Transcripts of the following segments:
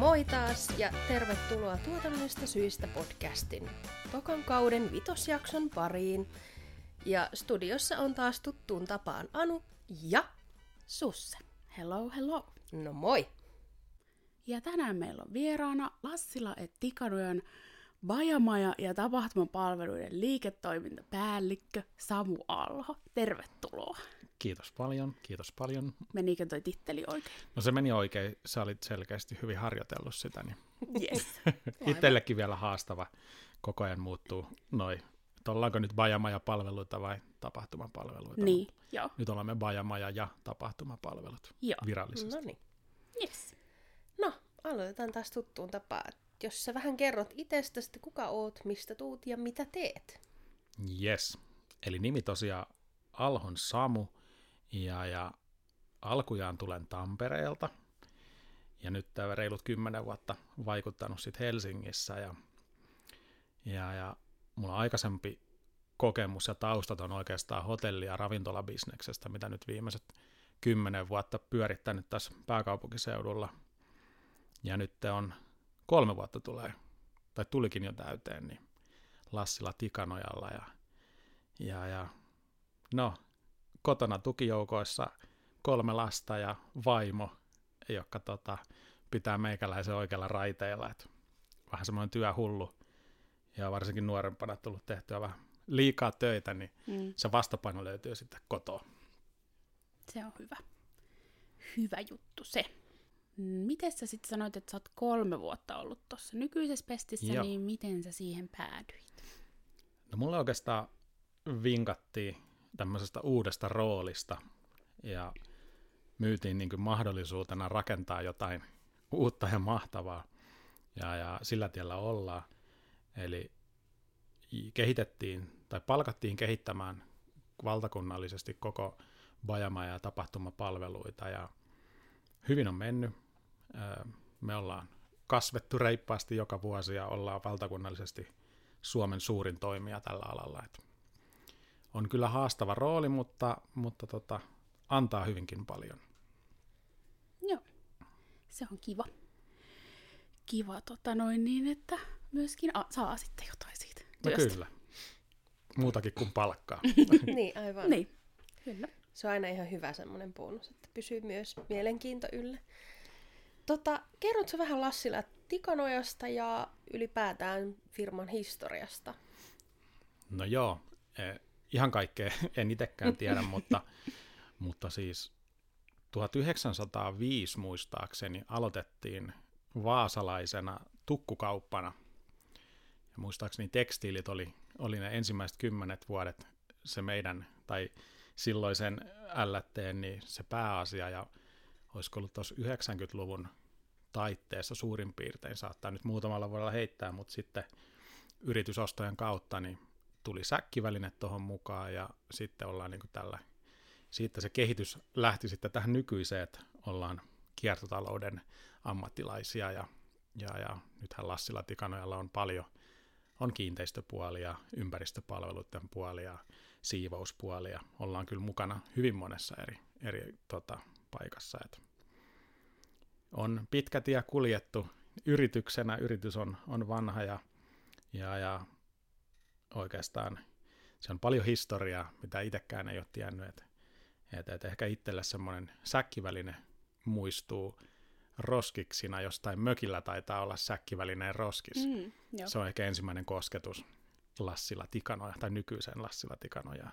moi taas ja tervetuloa Tuotannollisista syistä podcastin tokan kauden vitosjakson pariin. Ja studiossa on taas tuttuun tapaan Anu ja Susse. Hello, hello. No moi! Ja tänään meillä on vieraana Lassila et Tikanojan Bajamaja ja tapahtumapalveluiden liiketoimintapäällikkö Samu Alho. Tervetuloa. Kiitos paljon, kiitos paljon. Menikö toi titteli oikein? No se meni oikein, sä olit selkeästi hyvin harjoitellut sitä, niin Yes. itsellekin vielä haastava. Koko ajan muuttuu noi, että ollaanko nyt bajamaja-palveluita vai tapahtumapalveluita. Niin, joo. Nyt olemme bajamaja ja tapahtumapalvelut Joo. virallisesti. No niin. Yes. No, aloitetaan taas tuttuun tapaan. Jos sä vähän kerrot itsestäsi, kuka oot, mistä tuut ja mitä teet. Yes. Eli nimi tosiaan Alhon Samu, ja, ja alkujaan tulen Tampereelta, ja nyt tämä reilut kymmenen vuotta vaikuttanut sitten Helsingissä, ja, ja, ja mulla aikaisempi kokemus ja taustat on oikeastaan hotelli- ja ravintolabisneksestä, mitä nyt viimeiset kymmenen vuotta pyörittänyt tässä pääkaupunkiseudulla. Ja nyt on kolme vuotta tulee, tai tulikin jo täyteen, niin Lassila Tikanojalla. Ja, ja, ja no, kotona tukijoukoissa kolme lasta ja vaimo, joka tota, pitää meikäläisen oikealla raiteilla. Et vähän semmoinen työhullu ja varsinkin nuorempana tullut tehtyä vähän liikaa töitä, niin Mm, se vastapaino löytyy sitten kotoa. se on hyvä. Hyvä juttu se. Mm, Miten sä sitten sanoit, että sä oot kolme vuotta ollut tuossa nykyisessä pestissä, Joo. niin miten sä siihen päädyit? No mulle oikeastaan vinkattiin tämmöisestä uudesta roolista ja myytiin niin kuin mahdollisuutena rakentaa jotain uutta ja mahtavaa. Ja, ja sillä tiellä ollaan. Eli kehitettiin tai palkattiin kehittämään valtakunnallisesti koko Bajama- ja tapahtumapalveluita ja hyvin on mennyt. Me ollaan kasvettu reippaasti joka vuosi ja ollaan valtakunnallisesti Suomen suurin toimija tällä alalla. Et on kyllä haastava rooli, mutta, mutta tota, antaa hyvinkin paljon. Joo, se on kiva. Kiva tota noin niin, että myöskin a- saa sitten jotain siitä No työstä. kyllä. Muutakin kuin palkkaa. niin, aivan. Niin, kyllä. Se on aina ihan hyvä semmoinen bonus, että pysyy myös mielenkiinto yllä. Tota, kerrotko vähän Lassila Tikanojasta ja ylipäätään firman historiasta? No joo, eh, ihan kaikkea en itsekään tiedä, mutta, mutta siis 1905 muistaakseni aloitettiin vaasalaisena tukkukauppana. Ja muistaakseni tekstiilit oli, oli ne ensimmäiset kymmenet vuodet se meidän, tai silloisen LTn, niin se pääasia, ja olisiko ollut tuossa 90-luvun taitteessa suurin piirtein, saattaa nyt muutamalla vuodella heittää, mutta sitten yritysostojen kautta niin tuli säkkiväline tuohon mukaan ja sitten ollaan niin kuin tällä, siitä se kehitys lähti sitten tähän nykyiseen, että ollaan kiertotalouden ammattilaisia ja, ja, ja nythän Lassila Tikanojalla on paljon, on kiinteistöpuolia, ympäristöpalveluiden puolia, siivouspuolia, ollaan kyllä mukana hyvin monessa eri, eri tota, paikassa, että on pitkä tie kuljettu yrityksenä, yritys on, on vanha ja, ja, ja oikeastaan se on paljon historiaa, mitä itsekään ei ole tiennyt, että et, et ehkä itselle semmoinen säkkiväline muistuu roskiksina, jostain mökillä taitaa olla säkkivälineen roskis. Mm. Se on ehkä ensimmäinen kosketus Lassila Tikanoja, tai nykyiseen Lassila Tikanojaan.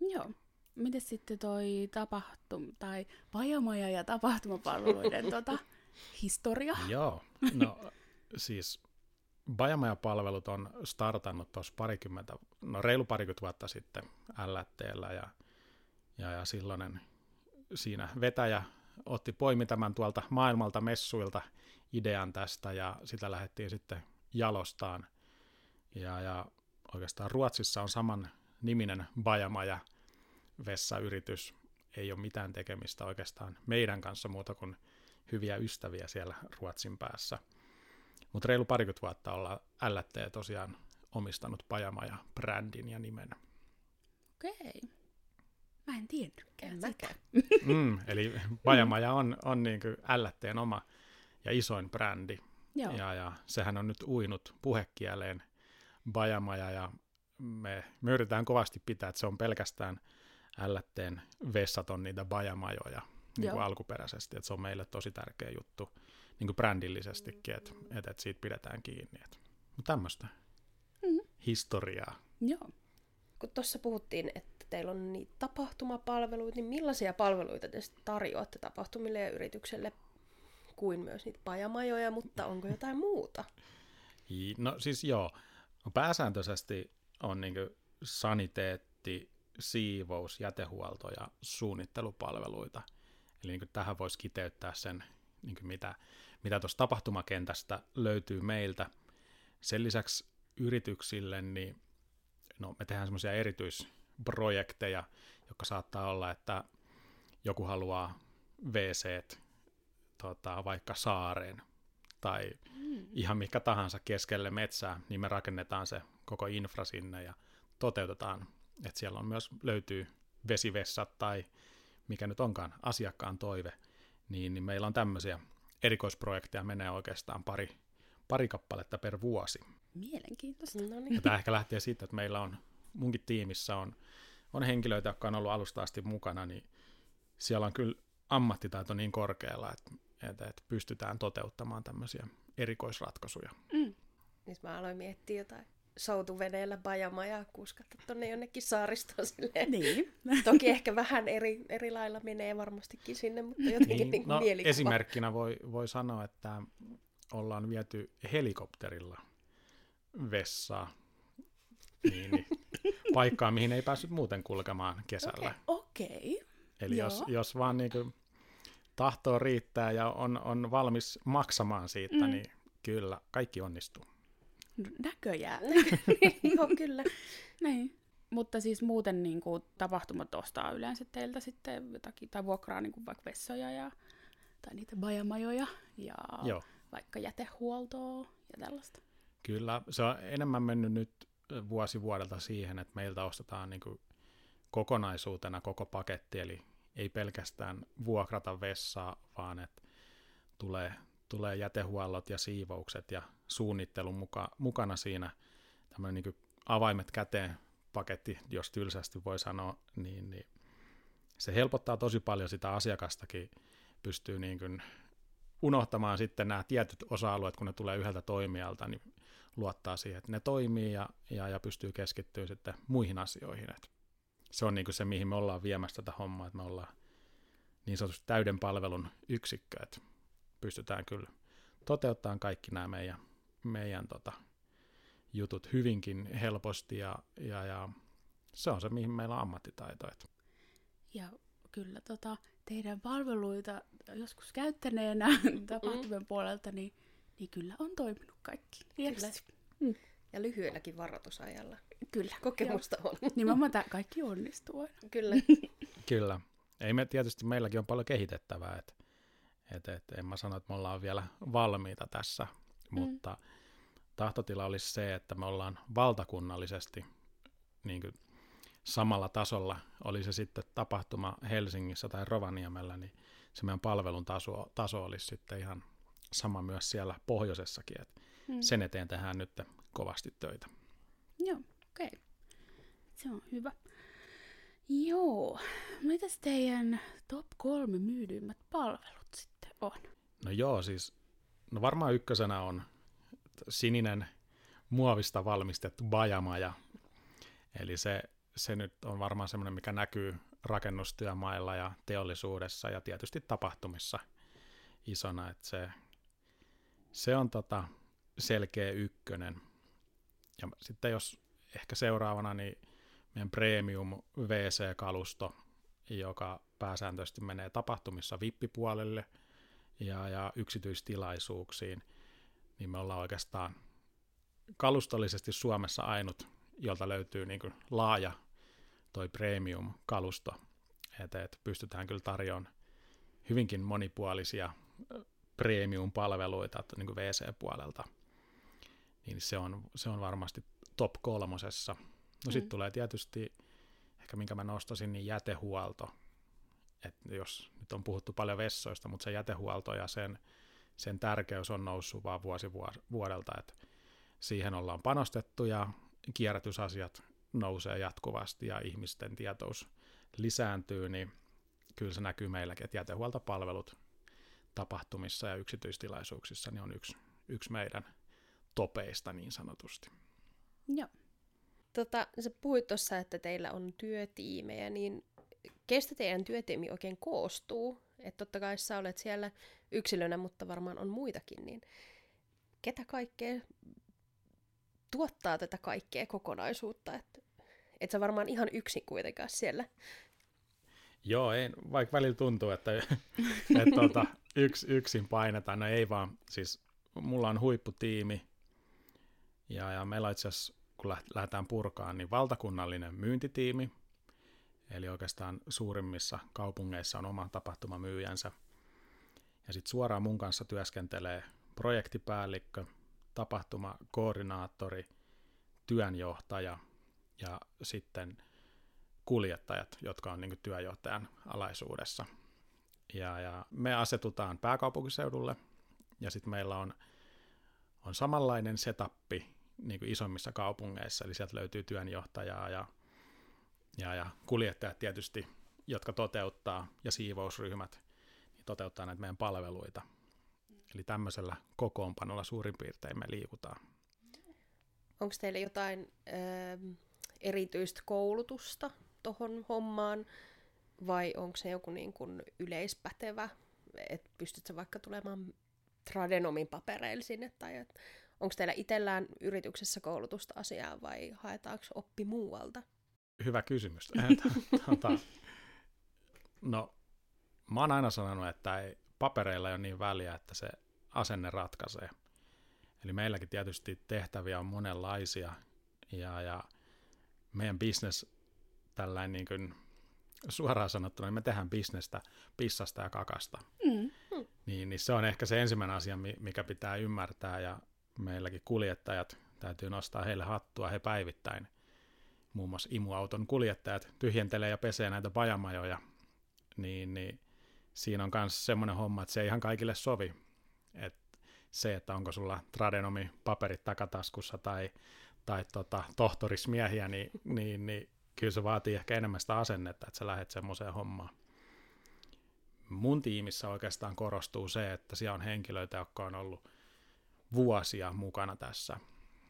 Joo. Miten sitten toi tapahtum, tai pajamaja ja tapahtumapalveluiden tota, historia? Joo, no siis Bajamaja-palvelut on startannut tuossa parikymmentä, no reilu parikymmentä vuotta sitten LTllä ja, ja, ja silloinen siinä vetäjä otti poimi tämän tuolta maailmalta messuilta idean tästä ja sitä lähdettiin sitten jalostaan. Ja, ja oikeastaan Ruotsissa on saman niminen Bajamaja vessayritys. Ei ole mitään tekemistä oikeastaan meidän kanssa muuta kuin hyviä ystäviä siellä Ruotsin päässä. Mutta reilu parikymmentä vuotta ollaan LT tosiaan omistanut Pajamaja-brändin ja nimen. Okei. Mä en tiennytkään En sitä. Mm, eli Pajamaja on, on niin LTn oma ja isoin brändi. Joo. Ja, ja sehän on nyt uinut puhekieleen Bajamaja ja me, me yritetään kovasti pitää, että se on pelkästään LTn vessat on niitä Bajamajoja niin kuin alkuperäisesti, että se on meille tosi tärkeä juttu niin kuin brändillisestikin, että, että, että siitä pidetään kiinni. Että. Mutta tämmöistä Mhm. historiaa. Joo. Kun tuossa puhuttiin, että teillä on niitä tapahtumapalveluita, niin millaisia palveluita te tarjoatte tapahtumille ja yritykselle kuin myös niitä pajamajoja, mutta onko jotain muuta? No siis joo, no, pääsääntöisesti on niin saniteetti, siivous, jätehuolto ja suunnittelupalveluita. Eli niin tähän voisi kiteyttää sen, niin mitä, mitä tuosta tapahtumakentästä löytyy meiltä. Sen lisäksi yrityksille, niin no, me tehdään semmoisia erityisprojekteja, jotka saattaa olla, että joku haluaa wc tota, vaikka saareen tai Mm. ihan mikä tahansa keskelle metsää, niin me rakennetaan se koko infra sinne ja toteutetaan, että siellä on myös löytyy vesivessat tai mikä nyt onkaan asiakkaan toive, niin, niin meillä on tämmöisiä erikoisprojekteja, menee oikeastaan pari, pari kappaletta per vuosi. Mielenkiintoista. No Ja niin. tämä ehkä lähtee siitä, että meillä on, munkin tiimissä on, on henkilöitä, jotka on ollut alusta asti mukana, niin siellä on kyllä ammattitaito niin korkealla, että, että, että pystytään toteuttamaan tämmöisiä erikoisratkaisuja. Mm. Niin mä aloin miettiä jotain soutuveneellä bajamajaa kuskata tonne jonnekin saaristoon silleen. Niin. Toki ehkä vähän eri, eri lailla menee varmastikin sinne, mutta jotenkin niin, niin no, mielikuva. esimerkkinä voi, voi sanoa, että ollaan viety helikopterilla vessaa niin, niin, paikkaan, mihin ei päässyt muuten kulkemaan kesällä. Okei. Okay. Eli jos, Joo. jos vaan niin kuin tahtoa riittää ja on, on valmis maksamaan siitä, mm. niin kyllä, kaikki onnistuu. Näköjään. Joo, kyllä. niin. Mutta siis muuten niin kuin, tapahtumat ostaa yleensä teiltä sitten jotakin, tai vuokraa niin kuin vaikka vessoja ja, tai niitä bajamajoja ja Joo, vaikka jätehuoltoa ja tällaista. kyllä. Se on enemmän mennyt nyt vuosi vuodelta siihen, että meiltä ostetaan niin kuin kokonaisuutena koko paketti, eli ei pelkästään vuokrata vessaa, vaan että tulee, tulee jätehuollot ja siivoukset ja suunnittelu muka, mukana siinä. Tämmöinen niin avaimet käteen paketti, jos tylsästi voi sanoa, niin, niin se helpottaa tosi paljon sitä asiakastakin, pystyy niin kuin unohtamaan sitten nämä tietyt osa-alueet, kun ne tulee yhdeltä toimijalta, niin luottaa siihen, että ne toimii ja, ja, ja pystyy keskittyä sitten muihin asioihin. Et se on niin kuin se, mihin me ollaan viemässä tätä hommaa, että me ollaan niin sanotusti täyden palvelun yksikkö, että pystytään kyllä toteuttamaan kaikki nämä meidän, meidän tota, jutut hyvinkin helposti ja, ja, ja se on se, mihin meillä on ammattitaito. Ja kyllä tota, teidän palveluita joskus käyttäneenä tapahtumien puolelta, niin, niin kyllä on toiminut kaikki. Hienosti. Ja lyhyelläkin varoitusajalla. Kyllä. Kokemusta on. Joo. Nimenomaan tämä kaikki onnistuu aina. Kyllä. Kyllä. Ei me tietysti, meilläkin on paljon kehitettävää, että et, et, en mä sano, että me ollaan vielä valmiita tässä, mm. mutta tahtotila olisi se, että me ollaan valtakunnallisesti niin kuin samalla tasolla, oli se sitten tapahtuma Helsingissä tai Rovaniemellä, niin se meidän palvelun taso, taso olisi sitten ihan sama myös siellä pohjoisessakin, että Mm. sen eteen tehdään nyt kovasti töitä. Joo, okei. Okay. Se on hyvä. Joo. Mitäs teidän top kolme myydyimmät palvelut on? No joo, siis no varmaan ykkösenä on sininen muovista valmistettu bajamaja. Eli se, se nyt on varmaan semmoinen, mikä näkyy rakennustyömailla ja teollisuudessa ja tietysti tapahtumissa isona, että se, se on tota selkeä ykkönen. Ja sitten jos ehkä seuraavana, niin meidän premium WC-kalusto, joka pääsääntöisesti menee tapahtumissa vippipuolelle ja, ja yksityistilaisuuksiin, niin me ollaan oikeastaan kalustollisesti Suomessa ainut, jolta löytyy niin kuin laaja toi premium-kalusto, että et pystytään kyllä tarjoamaan hyvinkin monipuolisia premium-palveluita niin kuin WC-puolelta, niin se on, se on varmasti top kolmosessa. No sitten Mm. tulee tietysti, ehkä minkä mä nostasin, niin jätehuolto. Et jos nyt on puhuttu paljon vessoista, mutta se jätehuolto ja sen, sen tärkeys on noussut vaan vuosi vuodelta, että siihen ollaan panostettu ja kierrätysasiat nousee jatkuvasti ja ihmisten tietous lisääntyy, niin kyllä se näkyy meilläkin, että jätehuoltopalvelut tapahtumissa ja yksityistilaisuuksissa niin on yksi, yksi meidän topeista niin sanotusti. Joo. Tota, sä puhuit tuossa, että teillä on työtiimejä, niin kestä teidän työtiimi oikein koostuu? Että totta kai sä olet siellä yksilönä, mutta varmaan on muitakin, niin ketä kaikkea tuottaa tätä kaikkea kokonaisuutta? Että et sä varmaan ihan yksin kuitenkaan siellä. Joo, ei, vaikka välillä tuntuu, että, että tuota, yks, yksin painetaan. No ei vaan, siis mulla on huipputiimi, ja, ja meillä itse asiassa, kun lähdetään purkaan, niin valtakunnallinen myyntitiimi, eli oikeastaan suurimmissa kaupungeissa on oma tapahtumamyyjänsä. Ja sitten suoraan mun kanssa työskentelee projektipäällikkö, tapahtumakoordinaattori, työnjohtaja ja sitten kuljettajat, jotka on niin työjohtajan alaisuudessa. Ja, ja me asetutaan pääkaupunkiseudulle ja sitten meillä on, on samanlainen setappi niin isommissa kaupungeissa, eli sieltä löytyy työnjohtajaa ja, ja, ja kuljettajat tietysti, jotka toteuttaa, ja siivousryhmät, niin toteuttaa näitä meidän palveluita. Eli tämmöisellä kokoonpanolla suurin piirtein me liikutaan. Onko teillä jotain ö, erityistä koulutusta tuohon hommaan, vai onko se joku niin kuin yleispätevä, että pystytkö vaikka tulemaan Tradenomin papereilla sinne, tai Onko teillä itsellään yrityksessä koulutusta asiaa vai haetaanko oppi muualta? Hyvä kysymys. no, mä oon aina sanonut, että ei, papereilla ei ole niin väliä, että se asenne ratkaisee. Eli meilläkin tietysti tehtäviä on monenlaisia, ja, ja meidän business tällainen niin kuin suoraan sanottuna, niin me tehdään bisnestä pissasta ja kakasta. Mm. Niin, niin se on ehkä se ensimmäinen asia, mikä pitää ymmärtää, ja meilläkin kuljettajat, täytyy nostaa heille hattua, he päivittäin. Muun muassa imuauton kuljettajat tyhjentelee ja pesee näitä pajamajoja, niin, niin siinä on myös semmoinen homma, että se ei ihan kaikille sovi. Et se, että onko sulla tradenomi paperit takataskussa tai, tai tota, tohtorismiehiä, niin, niin, niin kyllä se vaatii ehkä enemmän sitä asennetta, että sä lähdet semmoiseen hommaan. Mun tiimissä oikeastaan korostuu se, että siellä on henkilöitä, jotka on ollut vuosia mukana tässä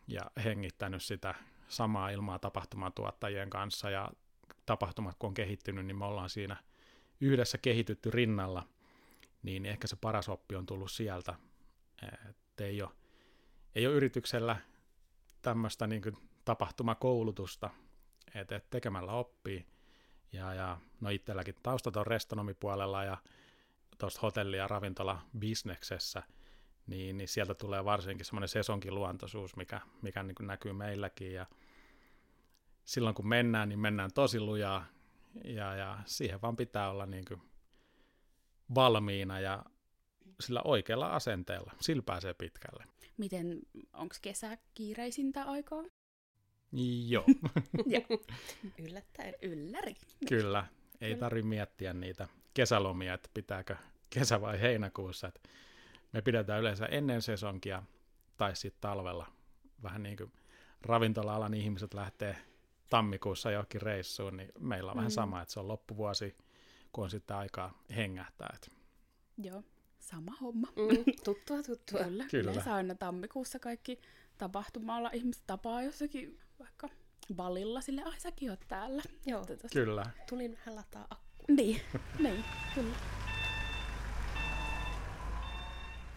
ja hengittänyt sitä samaa ilmaa tapahtumatuottajien kanssa ja tapahtumat kun on kehittynyt, niin me ollaan siinä yhdessä kehitytty rinnalla, niin ehkä se paras oppi on tullut sieltä, että ei ole, ei ole yrityksellä tämmöistä niin tapahtumakoulutusta, että tekemällä oppii. Ja, ja no itselläkin taustat on restonomipuolella ja tuosta hotelli- ja ravintola-bisneksessä – niin, niin sieltä tulee varsinkin semmoinen sesonkiluontoisuus, mikä, mikä niin näkyy meilläkin. Ja silloin kun mennään, niin mennään tosi lujaa ja, ja siihen vaan pitää olla niin kuin valmiina ja sillä oikealla asenteella. Sillä pääsee pitkälle. Miten, onko kesä kiireisintä aikaa? Joo. Yllättäen. Ylläri. Kyllä. Ei tarvitse miettiä niitä kesälomia, että pitääkö kesä vai heinäkuussa. Että me pidetään yleensä ennen sesonkia tai sitten talvella. Vähän niin kuin ravintola-alan ihmiset lähtee tammikuussa johonkin reissuun, niin meillä on mm. vähän sama, että se on loppuvuosi, kun on sitten aikaa hengähtää. Että... Joo, sama homma. Mm, tuttua, tuttua. Kyllä, Kyllä. Yleensä aina tammikuussa kaikki tapahtumalla ihmiset tapaa jossakin vaikka balilla sille, ai säkin oot täällä. Joo. Kyllä. Tulin vähän lataa akkua. Niin, niin, kyllä.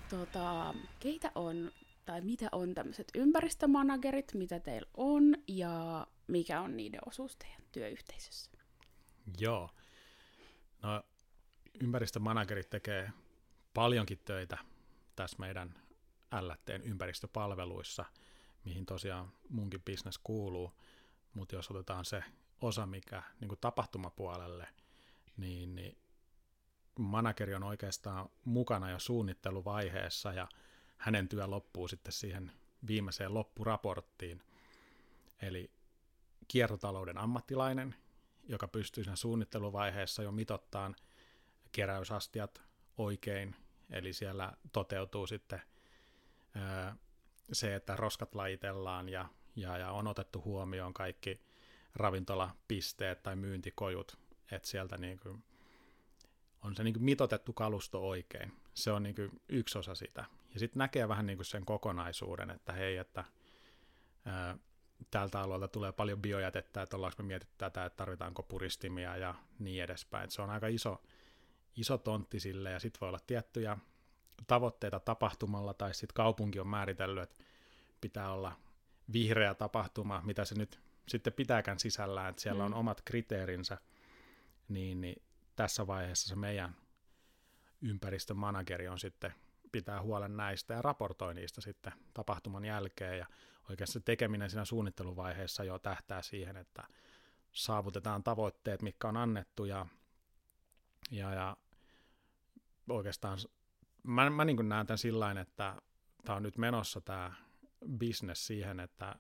tota, keitä on tai mitä on tämmöiset ympäristömanagerit, mitä teillä on ja mikä on niiden osuus teidän työyhteisössä? Joo. No, ympäristömanagerit tekee paljonkin töitä tässä meidän LTn ympäristöpalveluissa, mihin tosiaan munkin bisnes kuuluu, mutta jos otetaan se osa, mikä niin tapahtumapuolelle, niin, niin manageri on oikeastaan mukana jo suunnitteluvaiheessa ja hänen työ loppuu sitten siihen viimeiseen loppuraporttiin. Eli kiertotalouden ammattilainen, joka pystyy siinä suunnitteluvaiheessa jo mitottaan keräysastiat oikein Eli siellä toteutuu sitten ää, se, että roskat lajitellaan ja, ja, ja on otettu huomioon kaikki ravintolapisteet tai myyntikojut, että sieltä niin kuin on se niin kuin mitotettu kalusto oikein. Se on niin kuin yksi osa sitä. Ja sitten näkee vähän niin kuin sen kokonaisuuden, että hei, että ää, tältä alueelta tulee paljon biojätettä, että ollaanko me mietitty tätä, että tarvitaanko puristimia ja niin edespäin. se on aika iso, iso tontti sille, ja sitten voi olla tiettyjä tavoitteita tapahtumalla, tai sitten kaupunki on määritellyt, että pitää olla vihreä tapahtuma, mitä se nyt sitten pitääkään sisällään, että siellä mm. on omat kriteerinsä, niin, niin tässä vaiheessa se meidän ympäristömanageri on sitten pitää huolen näistä ja raportoi niistä sitten tapahtuman jälkeen. Ja oikeastaan se tekeminen siinä suunnitteluvaiheessa jo tähtää siihen, että saavutetaan tavoitteet, mitkä on annettu ja, ja, ja oikeastaan mä, mä niin näen tämän sillä että tämä on nyt menossa tämä business siihen, että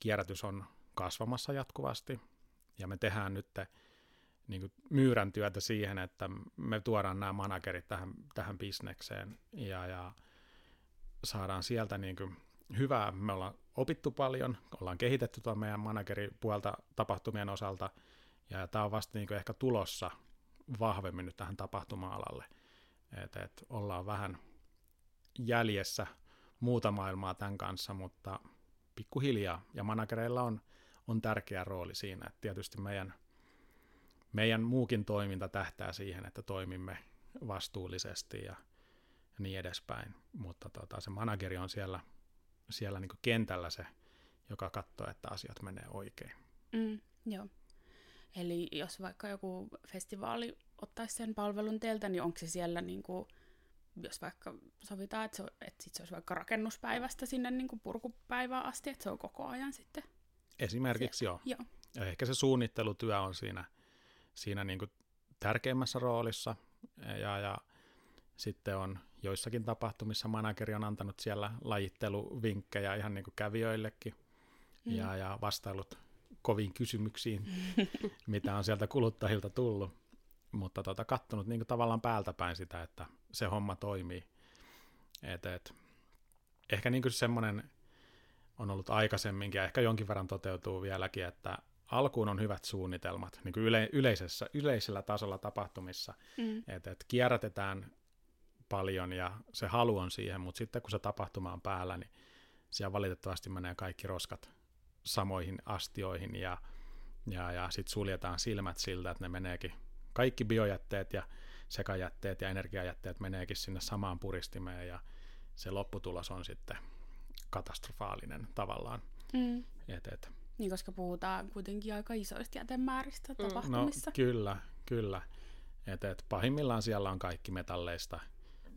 kierrätys on kasvamassa jatkuvasti ja me tehdään nyt niin kuin myyrän työtä siihen, että me tuodaan nämä managerit tähän, tähän bisnekseen ja, ja saadaan sieltä niin kuin hyvää. Me ollaan opittu paljon, ollaan kehitetty tuon meidän manageripuolta tapahtumien osalta ja tämä on vasta niin ehkä tulossa vahvemmin nyt tähän tapahtuma-alalle. Et, et ollaan vähän jäljessä muuta maailmaa tämän kanssa, mutta pikkuhiljaa. Ja managereilla on, on tärkeä rooli siinä, että tietysti meidän – meidän muukin toiminta tähtää siihen, että toimimme vastuullisesti ja niin edespäin. Mutta tota, se manageri on siellä, siellä niin kentällä se, joka katsoo, että asiat menee oikein. Mm, joo. Eli jos vaikka joku festivaali ottaisi sen palvelun teiltä, niin onko se siellä, niin kuin, jos vaikka sovitaan, että se, että sit se olisi vaikka rakennuspäivästä sinne niin kuin purkupäivään asti, että se on koko ajan sitten? Esimerkiksi siellä. joo. joo. Ja ehkä se suunnittelutyö on siinä siinä niin kuin tärkeimmässä roolissa ja, ja sitten on joissakin tapahtumissa manageri on antanut siellä lajitteluvinkkejä ihan niin kuin kävijöillekin mm. ja, ja vastailut koviin kysymyksiin, mitä on sieltä kuluttajilta tullut, mutta tota, kattonut niin kuin tavallaan päältä päin sitä, että se homma toimii. Et, et, ehkä niin semmoinen on ollut aikaisemminkin ja ehkä jonkin verran toteutuu vieläkin, että alkuun on hyvät suunnitelmat niin kuin yle, yleisessä, yleisellä tasolla tapahtumissa, mm. että et kierrätetään paljon ja se halu on siihen, mutta sitten kun se tapahtuma on päällä, niin siellä valitettavasti menee kaikki roskat samoihin astioihin ja, ja, ja sitten suljetaan silmät siltä, että ne meneekin, kaikki biojätteet ja sekajätteet ja energiajätteet meneekin sinne samaan puristimeen ja se lopputulos on sitten katastrofaalinen tavallaan. Mm. Et, et, niin, koska puhutaan kuitenkin aika isoista jätemääristä mm. tapahtumissa. No, kyllä, kyllä. Et, et pahimmillaan siellä on kaikki metalleista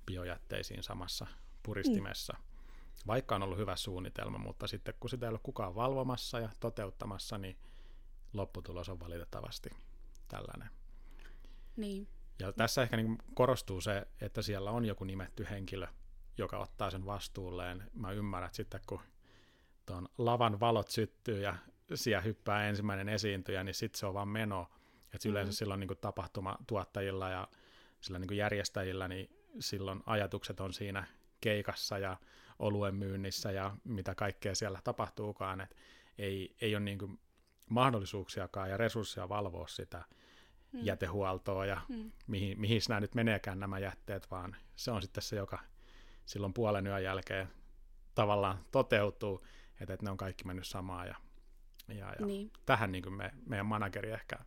biojätteisiin samassa puristimessa. Mm. Vaikka on ollut hyvä suunnitelma, mutta sitten kun sitä ei ole kukaan valvomassa ja toteuttamassa, niin lopputulos on valitettavasti tällainen. Niin. Ja tässä ehkä niin korostuu se, että siellä on joku nimetty henkilö, joka ottaa sen vastuulleen. Mä ymmärrän, että sitten kun tuon lavan valot syttyy ja siellä hyppää ensimmäinen esiintyjä, niin sitten se on vaan meno. Et yleensä mm-hmm. silloin niin tapahtumatuottajilla ja sillä niin järjestäjillä, niin silloin ajatukset on siinä keikassa ja oluen myynnissä ja mitä kaikkea siellä tapahtuukaan, että ei, ei ole niin mahdollisuuksiakaan ja resursseja valvoa sitä mm. jätehuoltoa ja mm. mihin, mihin nämä nyt meneekään nämä jätteet, vaan se on sitten se, joka silloin puolen yön jälkeen tavallaan toteutuu, että, että ne on kaikki mennyt samaan ja, ja, ja niin. tähän niin me, meidän manageri ehkä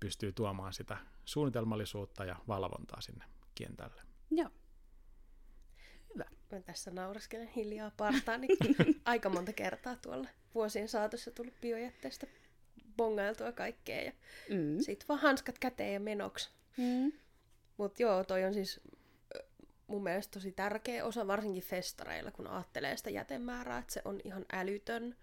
pystyy tuomaan sitä suunnitelmallisuutta ja valvontaa sinne kentälle. Joo. Hyvä. Mä tässä nauraskelen hiljaa partaan, niin aika monta kertaa tuolla vuosien saatossa tullut biojätteestä bongailtua kaikkea ja mm. sit vaan hanskat käteen ja menoksi. Mm. Mutta joo, toi on siis mun mielestä tosi tärkeä osa, varsinkin festareilla, kun ajattelee sitä jätemäärää, että se on ihan älytön.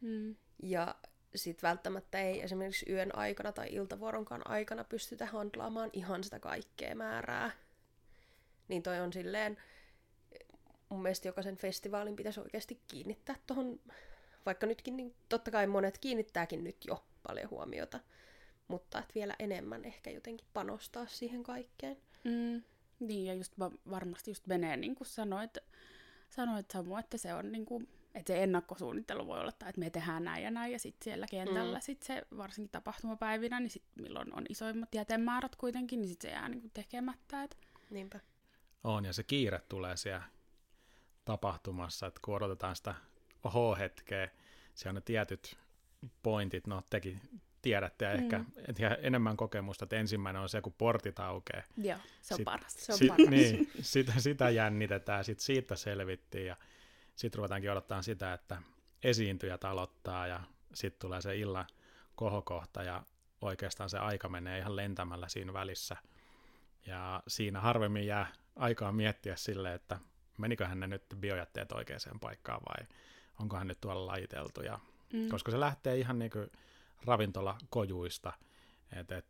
Mm. Ja sitten välttämättä ei esimerkiksi yön aikana tai iltavuoronkaan aikana pystytä handlaamaan ihan sitä kaikkea määrää. Niin toi on silleen, mun mielestä jokaisen festivaalin pitäisi oikeasti kiinnittää tuohon, vaikka nytkin, niin totta kai monet kiinnittääkin nyt jo paljon huomiota, mutta että vielä enemmän ehkä jotenkin panostaa siihen kaikkeen. Mm. Niin, ja just va- varmasti just menee niin kuin sanoit, sanoit Samu, että se on niin kuin, että se ennakkosuunnittelu voi olla, että me tehdään näin ja näin, ja sitten siellä kentällä mm. sit se, varsinkin tapahtumapäivinä, niin sit, milloin on isoimmat jätemäärät kuitenkin, niin sitten se jää niin kuin tekemättä. Et... Niinpä. On, ja se kiire tulee siellä tapahtumassa, että kun odotetaan sitä oho-hetkeä, siellä on ne tietyt pointit, no tekin tiedätte ja mm. ehkä tiedä, enemmän kokemusta, että ensimmäinen on se, kun portit aukeaa. Joo, se on sit, paras. Se on sit, paras. Niin, sitä, sitä jännitetään, sitten siitä selvittiin ja sitten ruvetaankin odottaa sitä, että esiintyjät aloittaa ja sitten tulee se illan kohokohta ja oikeastaan se aika menee ihan lentämällä siinä välissä. Ja siinä harvemmin jää aikaa miettiä sille, että meniköhän ne nyt biojätteet oikeaan paikkaan vai onkohan nyt tuolla lajiteltu. Ja, mm. Koska se lähtee ihan niin kuin ravintolakojuista, että et,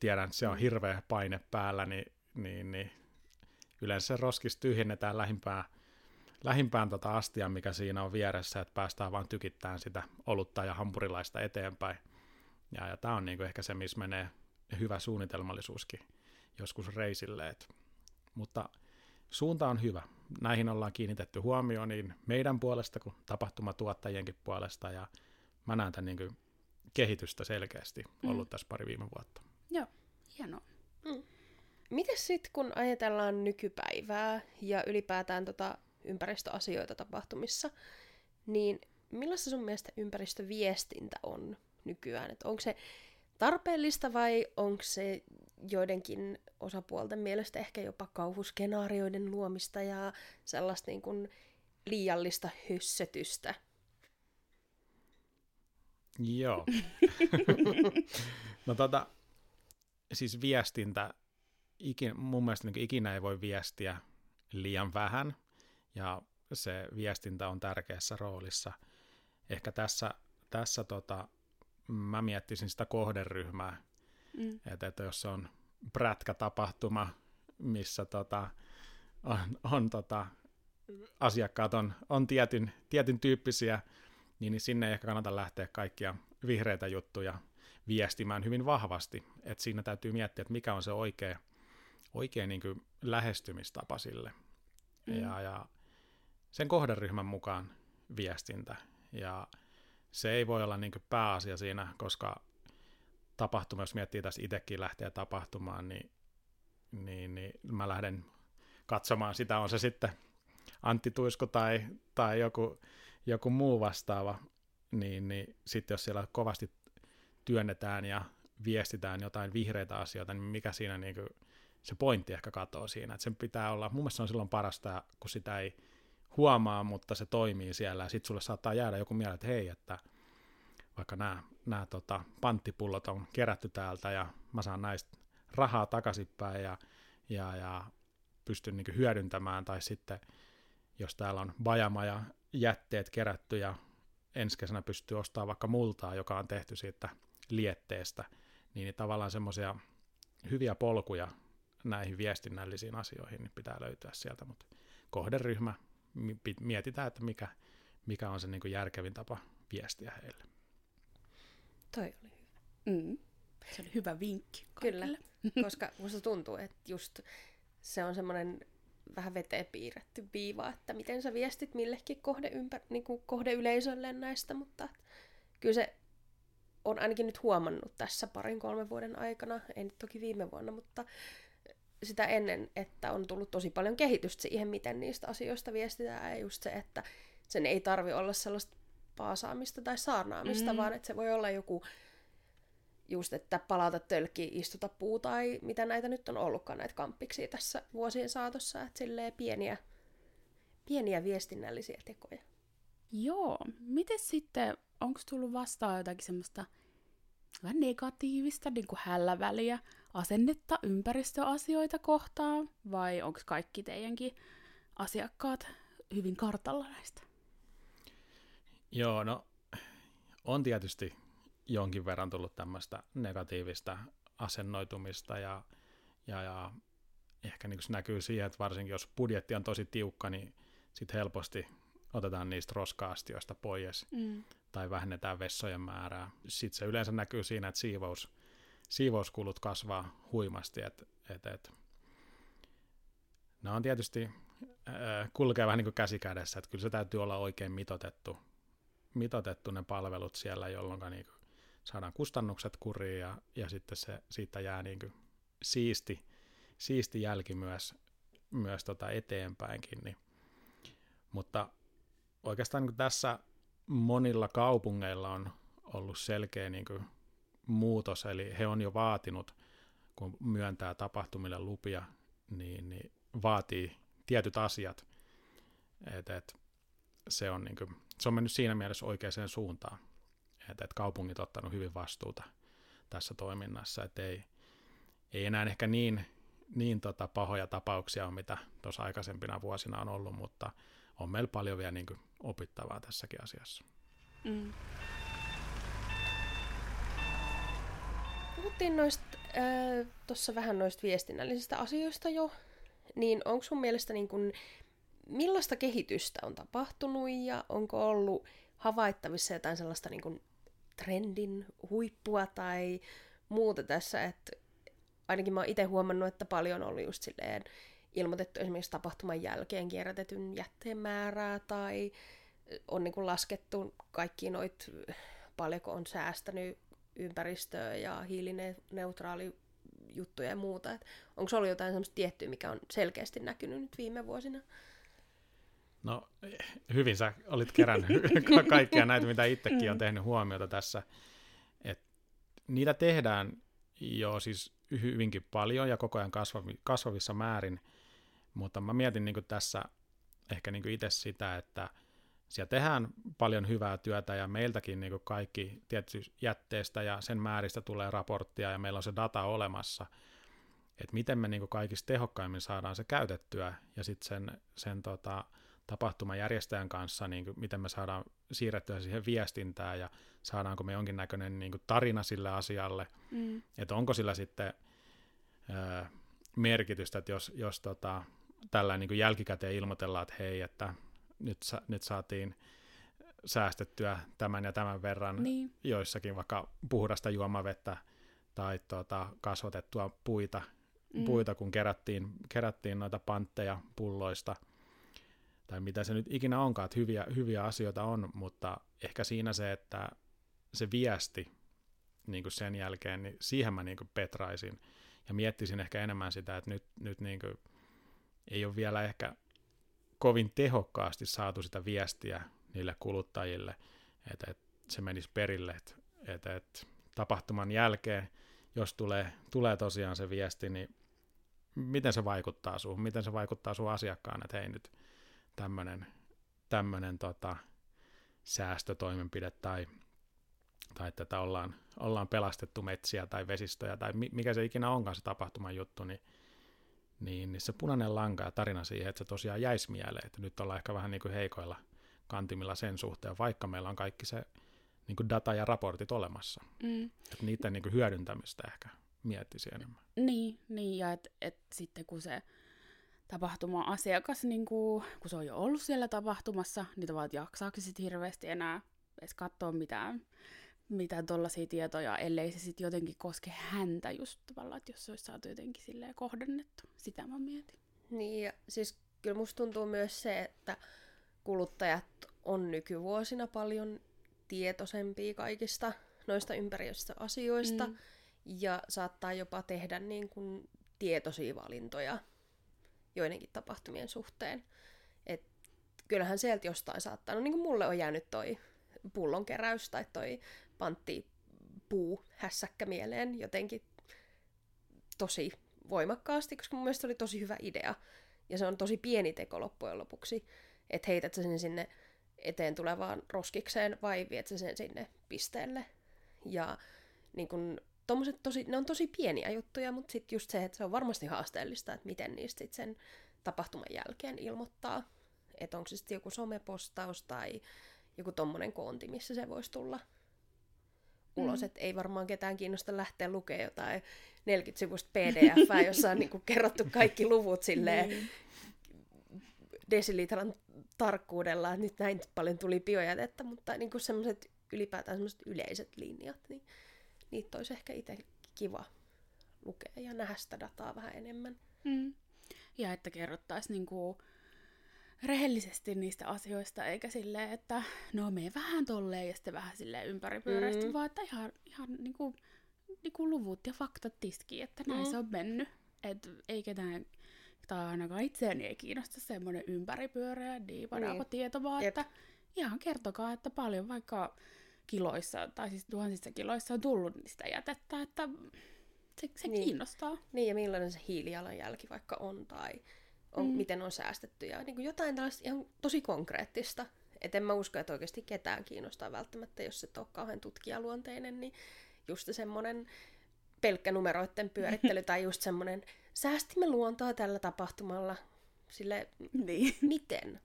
tiedän, että se on mm. hirveä paine päällä, niin, niin, niin yleensä se roskis tyhjennetään lähimpään, lähimpään tota astia, mikä siinä on vieressä, että päästään vaan tykittämään sitä olutta ja hampurilaista eteenpäin. Ja, ja tämä on niinku ehkä se, missä menee hyvä suunnitelmallisuuskin joskus reisille. Et, mutta suunta on hyvä. Näihin ollaan kiinnitetty huomioon niin meidän puolesta kuin tapahtumatuottajienkin puolesta, ja mä näen tämän niin kehitystä selkeästi mm. ollut tässä pari viime vuotta. Joo, hienoa. Mm. Miten sitten, kun ajatellaan nykypäivää ja ylipäätään tota ympäristöasioita tapahtumissa, niin millaista sun mielestä ympäristöviestintä on nykyään? Et onko se tarpeellista vai onko se joidenkin osapuolten mielestä ehkä jopa kauhuskenaarioiden luomista ja sellaista niin kuin liiallista hössötystä? Joo. no tota, siis viestintä, ikin, mun mielestä niin ikinä ei voi viestiä liian vähän, ja se viestintä on tärkeässä roolissa. Ehkä tässä, tässä tota, mä miettisin sitä kohderyhmää, mm. että, että jos on prätkätapahtuma, missä tota, on, on tota, asiakkaat on, on tietyn, tietyn tyyppisiä, niin, niin sinne ei ehkä kannata lähteä kaikkia vihreitä juttuja viestimään hyvin vahvasti. Et siinä täytyy miettiä, että mikä on se oikea, oikea niin kuin lähestymistapa sille. Mm. Ja, ja sen kohderyhmän mukaan viestintä. Ja se ei voi olla niin pääasia siinä, koska tapahtuma, jos miettii tässä itsekin lähteä tapahtumaan, niin, niin, niin mä lähden katsomaan sitä, on se sitten Antti Tuisko tai, tai joku, joku muu vastaava, niin, niin sitten jos siellä kovasti työnnetään ja viestitään jotain vihreitä asioita, niin mikä siinä niin kuin, se pointti ehkä katoaa siinä, että sen pitää olla, mun mielestä se on silloin parasta, kun sitä ei huomaa, mutta se toimii siellä, ja sitten sulle saattaa jäädä joku mieleen, että hei, että vaikka nämä, nämä tota, panttipullot on kerätty täältä, ja mä saan näistä rahaa takaisinpäin, ja, ja, ja pystyn niin hyödyntämään, tai sitten jos täällä on bajama ja jätteet kerätty, ja ensi kesänä pystyy ostamaan vaikka multaa, joka on tehty siitä lietteestä, niin, niin tavallaan semmoisia hyviä polkuja näihin viestinnällisiin asioihin niin pitää löytyä sieltä, mutta kohderyhmä, mietitään, että mikä, mikä on se niin järkevin tapa viestiä heille. Toi oli hyvä. Mm. Se oli hyvä vinkki kaikille. Kyllä, koska musta tuntuu, että just se on semmoinen vähän veteen piirretty viiva, että miten sä viestit millekin kohde ympär, niin kuin kohdeyleisölle näistä, mutta kyllä se on ainakin nyt huomannut tässä parin kolmen vuoden aikana, ei nyt toki viime vuonna, mutta sitä ennen, että on tullut tosi paljon kehitystä siihen, miten niistä asioista viestitään, ja just se, että sen ei tarvi olla sellaista paasaamista tai saarnaamista, mm. vaan että se voi olla joku just, että palata tölkki, istuta puu tai mitä näitä nyt on ollutkaan näitä kamppiksi tässä vuosien saatossa, että silleen pieniä, pieniä viestinnällisiä tekoja. Joo, miten sitten, onko tullut vastaan jotakin semmoista vähän negatiivista, niin kuin hälläväliä asennetta ympäristöasioita kohtaan, vai onko kaikki teidänkin asiakkaat hyvin kartalla näistä? Joo, no on tietysti jonkin verran tullut tämmöistä negatiivista asennoitumista ja, ja, ja ehkä niin se näkyy siihen, että varsinkin jos budjetti on tosi tiukka, niin sitten helposti otetaan niistä roska-astioista pois mm. tai vähennetään vessojen määrää. Sitten se yleensä näkyy siinä, että siivous, siivouskulut kasvaa huimasti. Et, et, et. ne on tietysti äh, kulkee vähän niin kuin käsi kädessä, että kyllä se täytyy olla oikein mitotettu, mitotettu ne palvelut siellä, jolloin niin kuin saadaan kustannukset kuriin ja, ja sitten se, siitä jää niin kuin siisti, siisti jälki myös, myös tota eteenpäinkin. Niin. Mutta oikeastaan niin tässä monilla kaupungeilla on ollut selkeä niin kuin muutos, eli he on jo vaatinut, kun myöntää tapahtumille lupia, niin, niin vaatii tietyt asiat. Et, et, se, on niin kuin, se on mennyt siinä mielessä oikeaan suuntaan, että et kaupungit on ottanut hyvin vastuuta tässä toiminnassa, että ei, ei enää ehkä niin, niin tota pahoja tapauksia ole, mitä tuossa aikaisempina vuosina on ollut, mutta on meillä paljon vielä niin kuin opittavaa tässäkin asiassa. Mm. Puhuttiin noista, äh, tuossa vähän noista viestinnällisistä asioista jo, niin onko sun mielestä niin kun, millaista kehitystä on tapahtunut ja onko ollut havaittavissa jotain sellaista niin kun, trendin huippua tai muuta tässä, että ainakin mä oon itse huomannut, että paljon on ollut just silleen ilmoitettu esimerkiksi tapahtuman jälkeen kierrätetyn jätteen määrää tai on niin kuin laskettu kaikki noit, paljonko on säästänyt ympäristöä ja hiilineutraali juttuja ja muuta. Onko se ollut jotain semmoista tiettyä, mikä on selkeästi näkynyt nyt viime vuosina? No hyvin sä olit kerännyt kaikkia näitä, mitä itsekin on tehnyt huomiota tässä. Et niitä tehdään jo siis hyvinkin paljon ja koko ajan kasvavi, kasvavissa määrin, mutta mä mietin niin tässä ehkä niin itse sitä, että – siellä tehdään paljon hyvää työtä ja meiltäkin niin kaikki tietysti jätteestä ja sen määristä tulee raporttia ja meillä on se data olemassa, että miten me niin kaikista tehokkaimmin saadaan se käytettyä ja sitten sen, sen tota, tapahtuman järjestäjän kanssa, niin kuin, miten me saadaan siirrettyä siihen viestintään ja saadaanko me jonkinnäköinen niin tarina sille asialle, mm. että onko sillä sitten ö, merkitystä, että jos, jos tota, tällä niin jälkikäteen ilmoitellaan, että hei, että nyt, sa, nyt saatiin säästettyä tämän ja tämän verran niin. joissakin vaikka puhdasta juomavettä tai tuota, kasvatettua puita, mm. puita, kun kerättiin, kerättiin noita pantteja pulloista, tai mitä se nyt ikinä onkaan, että hyviä, hyviä asioita on, mutta ehkä siinä se, että se viesti niin kuin sen jälkeen, niin siihen mä niin kuin petraisin ja miettisin ehkä enemmän sitä, että nyt, nyt niin kuin ei ole vielä ehkä kovin tehokkaasti saatu sitä viestiä niille kuluttajille, että, että se menisi perille, että, että, että tapahtuman jälkeen, jos tulee, tulee tosiaan se viesti, niin miten se vaikuttaa suhun, miten se vaikuttaa sun asiakkaan, että hei nyt tämmöinen tämmönen, tota, säästötoimenpide tai, tai että ollaan, ollaan pelastettu metsiä tai vesistöjä tai mikä se ikinä onkaan se tapahtuman juttu, niin niin, niin se punainen lanka ja tarina siihen, että se tosiaan jäisi mieleen, että nyt ollaan ehkä vähän niin kuin heikoilla kantimilla sen suhteen, vaikka meillä on kaikki se niin kuin data ja raportit olemassa. Mm. Että niiden niin kuin hyödyntämistä ehkä miettisi enemmän. Niin, niin ja että et sitten kun se tapahtuma-asiakas, niin kuin, kun se on jo ollut siellä tapahtumassa, niin tavallaan jaksaako sitten hirveästi enää edes katsoa mitään mitään tollaisia tietoja, ellei se sitten jotenkin koske häntä just tavallaan, että jos se olisi saatu jotenkin silleen kohdennettu. Sitä mä mietin. Niin, ja siis kyllä musta tuntuu myös se, että kuluttajat on nykyvuosina paljon tietoisempia kaikista noista ympäristöasioista mm. ja saattaa jopa tehdä niin kuin tietoisia valintoja joidenkin tapahtumien suhteen. Et kyllähän sieltä jostain saattaa, no niin kuin mulle on jäänyt toi pullonkeräys tai toi pantti puu hässäkkä mieleen jotenkin tosi voimakkaasti, koska mun mielestä oli tosi hyvä idea. Ja se on tosi pieni teko loppujen lopuksi, että heität sen sinne eteen tulevaan roskikseen vai viet sen sinne pisteelle. Ja niin kun, tosi, ne on tosi pieniä juttuja, mutta sitten just se, että se on varmasti haasteellista, että miten niistä sit sen tapahtuman jälkeen ilmoittaa. Että onko se sitten joku somepostaus tai joku tommonen koonti, missä se voisi tulla ulos, mm. että ei varmaan ketään kiinnosta lähteä lukemaan jotain 40 sivusta pdf jossa on niinku kerrottu kaikki luvut silleen niin. desilitran tarkkuudella, että nyt näin paljon tuli biojätettä, mutta niinku semmoiset ylipäätään semmoiset yleiset linjat, niin niitä olisi ehkä itse kiva lukea ja nähdä sitä dataa vähän enemmän. Mm. Ja että kerrottaisiin niinku rehellisesti niistä asioista, eikä silleen, että no me vähän tolleen ja sitten vähän silleen ympäripyöreästi, mm. vaan että ihan, ihan niinku, niinku luvut ja faktat tiskiin, että näin mm. se on mennyt. Et ei ketään, tai ainakaan itseäni ei kiinnosta semmoinen ympäripyöreä diipadaapa niin. tieto, vaan että ihan kertokaa, että paljon vaikka kiloissa, tai siis tuhansissa kiloissa on tullut sitä jätettä, että se, se niin. kiinnostaa. Niin, ja millainen se hiilijalanjälki vaikka on, tai on, mm. miten on säästetty, ja niin kuin jotain tällaista ihan tosi konkreettista. Et en mä usko, että oikeasti ketään kiinnostaa välttämättä, jos et ole kauhean tutkijaluonteinen, niin just semmoinen pelkkä numeroiden pyörittely, tai just semmoinen, säästimme luontoa tällä tapahtumalla, sille niin. miten?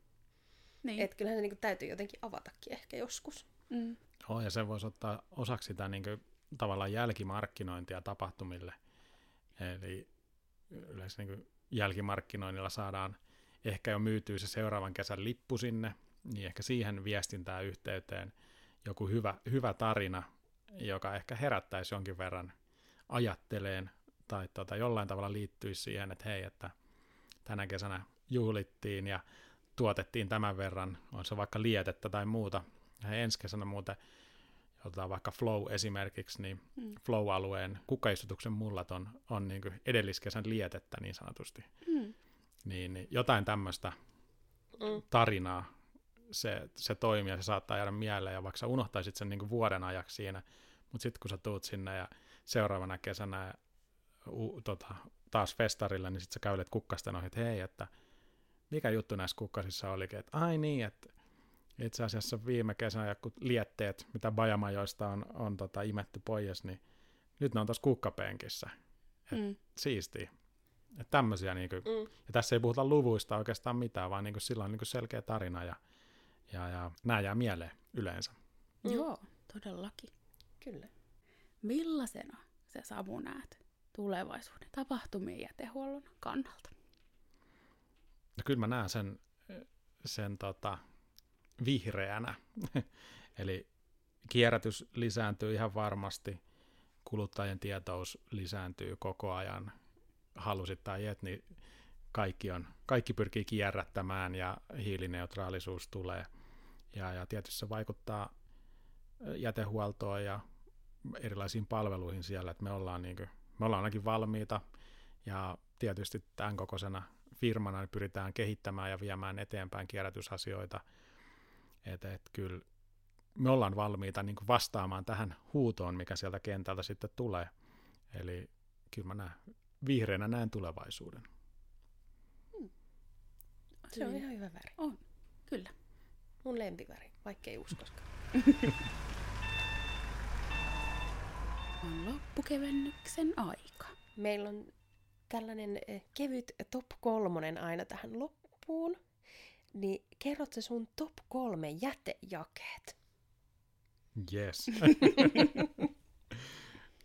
Niin. Että kyllähän se niin kuin, täytyy jotenkin avatakin ehkä joskus. Mm. Oh, ja se voisi ottaa osaksi sitä niin kuin, tavallaan jälkimarkkinointia tapahtumille. Eli yleensä niin kuin, jälkimarkkinoinnilla saadaan ehkä jo myytyä se seuraavan kesän lippu sinne, niin ehkä siihen viestintää yhteyteen joku hyvä, hyvä tarina, joka ehkä herättäisi jonkin verran ajatteleen tai tuota, jollain tavalla liittyisi siihen, että hei, että tänä kesänä juhlittiin ja tuotettiin tämän verran, on se vaikka lietettä tai muuta. Ja ensi kesänä muuten, otetaan vaikka Flow esimerkiksi, niin mm. Flow-alueen kukkaistutuksen mullat on, on niin kuin edelliskesän lietettä niin sanotusti. Mm. Niin, niin jotain tämmöistä mm. tarinaa se, se toimii ja se saattaa jäädä mieleen, ja vaikka sä unohtaisit sen niin kuin vuoden ajaksi siinä, mutta sitten kun sä tuut sinne ja seuraavana kesänä u, tota, taas festarille, niin sitten sä käylet kukkasten ohi, että hei, että mikä juttu näissä kukkasissa olikin, että ai niin, että itse asiassa viime kesänä joku lietteet, mitä Bajamajoista on, on tota, imetty pois, niin nyt ne on tuossa kukkapenkissä. Et mm. Siistiä. Että tämmöisiä, niin kuin, mm. ja tässä ei puhuta luvuista oikeastaan mitään, vaan niin kuin, sillä on niin kuin selkeä tarina ja, ja, ja nämä jää mieleen yleensä. Mm. Joo, todellakin. Kyllä. Millaisena se Samu näet tulevaisuuden tapahtumien jätehuollon kannalta? No kyllä mä näen sen, sen tota, vihreänä. Eli kierrätys lisääntyy ihan varmasti, kuluttajien tietous lisääntyy koko ajan, halusit tai et, niin kaikki, on, kaikki pyrkii kierrättämään ja hiilineutraalisuus tulee. Ja, ja tietysti se vaikuttaa jätehuoltoon ja erilaisiin palveluihin siellä, että me ollaan, niin kuin, me ollaan ainakin valmiita ja tietysti tämän kokoisena firmana niin pyritään kehittämään ja viemään eteenpäin kierrätysasioita. Että et kyllä me ollaan valmiita niin vastaamaan tähän huutoon, mikä sieltä kentältä sitten tulee. Eli kyllä mä näen, vihreänä näen tulevaisuuden. Hmm. Se on ihan hyvä väri. On, kyllä. Mun lempiväri, vaikkei uskoskaan. on loppukevennyksen aika. Meillä on tällainen eh, kevyt top kolmonen aina tähän loppuun. Niin kerrot se sun top kolme jätejakeet. Yes.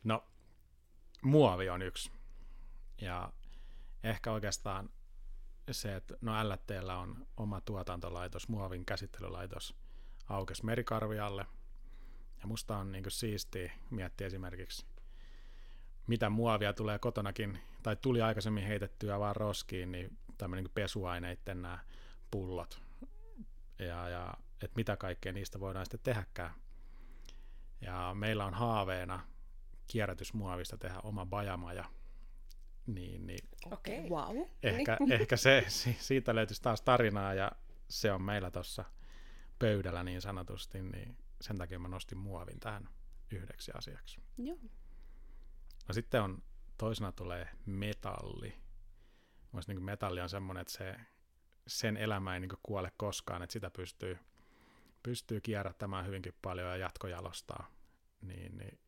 no, muovi on yksi. Ja ehkä oikeastaan se, että no LTllä on oma tuotantolaitos, muovin käsittelylaitos aukes Merikarvialle. Ja musta on niin siistiä miettiä esimerkiksi mitä muovia tulee kotonakin, tai tuli aikaisemmin heitettyä vaan roskiin, niin tämmöinen niin pesuaineiden nämä pullot, ja, ja että mitä kaikkea niistä voidaan sitten tehdäkään. Ja meillä on haaveena kierrätysmuovista tehdä oma bajamaja, niin, niin okay. wow. ehkä, ehkä se, siitä löytyisi taas tarinaa, ja se on meillä tuossa pöydällä niin sanotusti, niin sen takia mä nostin muovin tähän yhdeksi asiaksi. Joo. No sitten on, toisena tulee metalli. Mielestäni niin metalli on semmoinen, että se, sen elämä ei niin kuole koskaan, että sitä pystyy, pystyy kierrättämään hyvinkin paljon ja jatkojalostaa. Niin, niin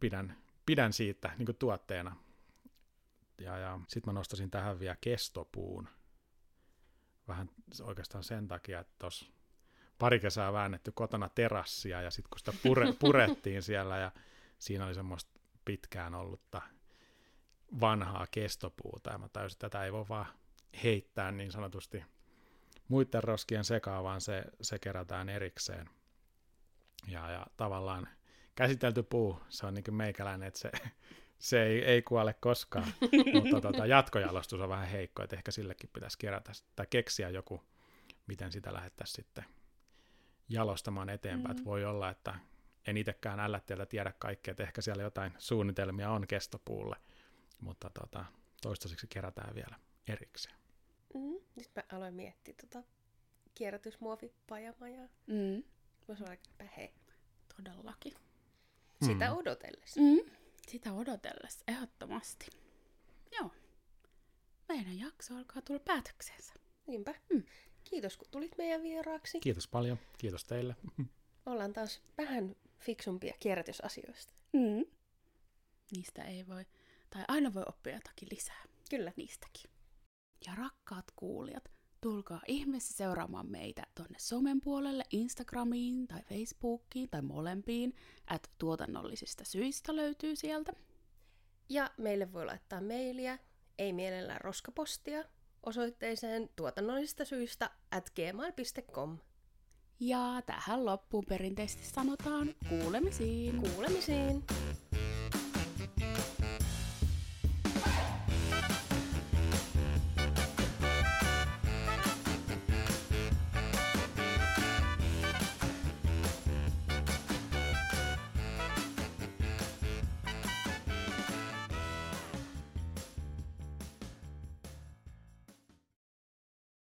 pidän, pidän siitä niin tuotteena. Ja, ja sitten mä nostasin tähän vielä kestopuun. Vähän oikeastaan sen takia, että tuossa pari kesää väännetty kotona terassia ja sitten kun sitä pure, purettiin siellä ja siinä oli semmoista pitkään ollutta vanhaa kestopuuta, ja mä täysin, tätä ei voi vaan heittää niin sanotusti muiden roskien sekaan, vaan se, se kerätään erikseen. Ja, ja tavallaan käsitelty puu, se on niin kuin meikäläinen, että se, se ei, ei kuole koskaan, mutta tota, jatkojalostus on vähän heikko, että ehkä sillekin pitäisi kerätä tai keksiä joku, miten sitä lähdettäisiin sitten jalostamaan eteenpäin. Mm. voi olla, että en itsekään ällätteeltä tiedä kaikkea, että ehkä siellä jotain suunnitelmia on kestopuulle, mutta tota, toistaiseksi kerätään vielä erikseen. Mm. Nyt mä aloin miettiä tota kierrätysmuovipajamajaa. Mm. Voisi olla aika pähe. Todellakin. Sitä Mm. odotellessa. Mm. Sitä odotellessa, ehdottomasti. Joo. Meidän jakso alkaa tulla päätökseensä. Niinpä. Mm. Kiitos kun tulit meidän vieraaksi. Kiitos paljon, kiitos teille. Ollaan taas vähän fiksumpia kierrätysasioista. Mm. Niistä ei voi, tai aina voi oppia jotakin lisää Kyllä. niistäkin. Ja rakkaat kuulijat, tulkaa ihmeessä seuraamaan meitä tonne somen puolelle, Instagramiin tai Facebookiin tai molempiin, että tuotannollisista syistä löytyy sieltä. Ja meille voi laittaa mailia, ei mielellään roskapostia, osoitteeseen tuotannollisista syistä at gmail.com. Ja tähän loppuun perinteisesti sanotaan kuulemisiin. Kuulemisiin!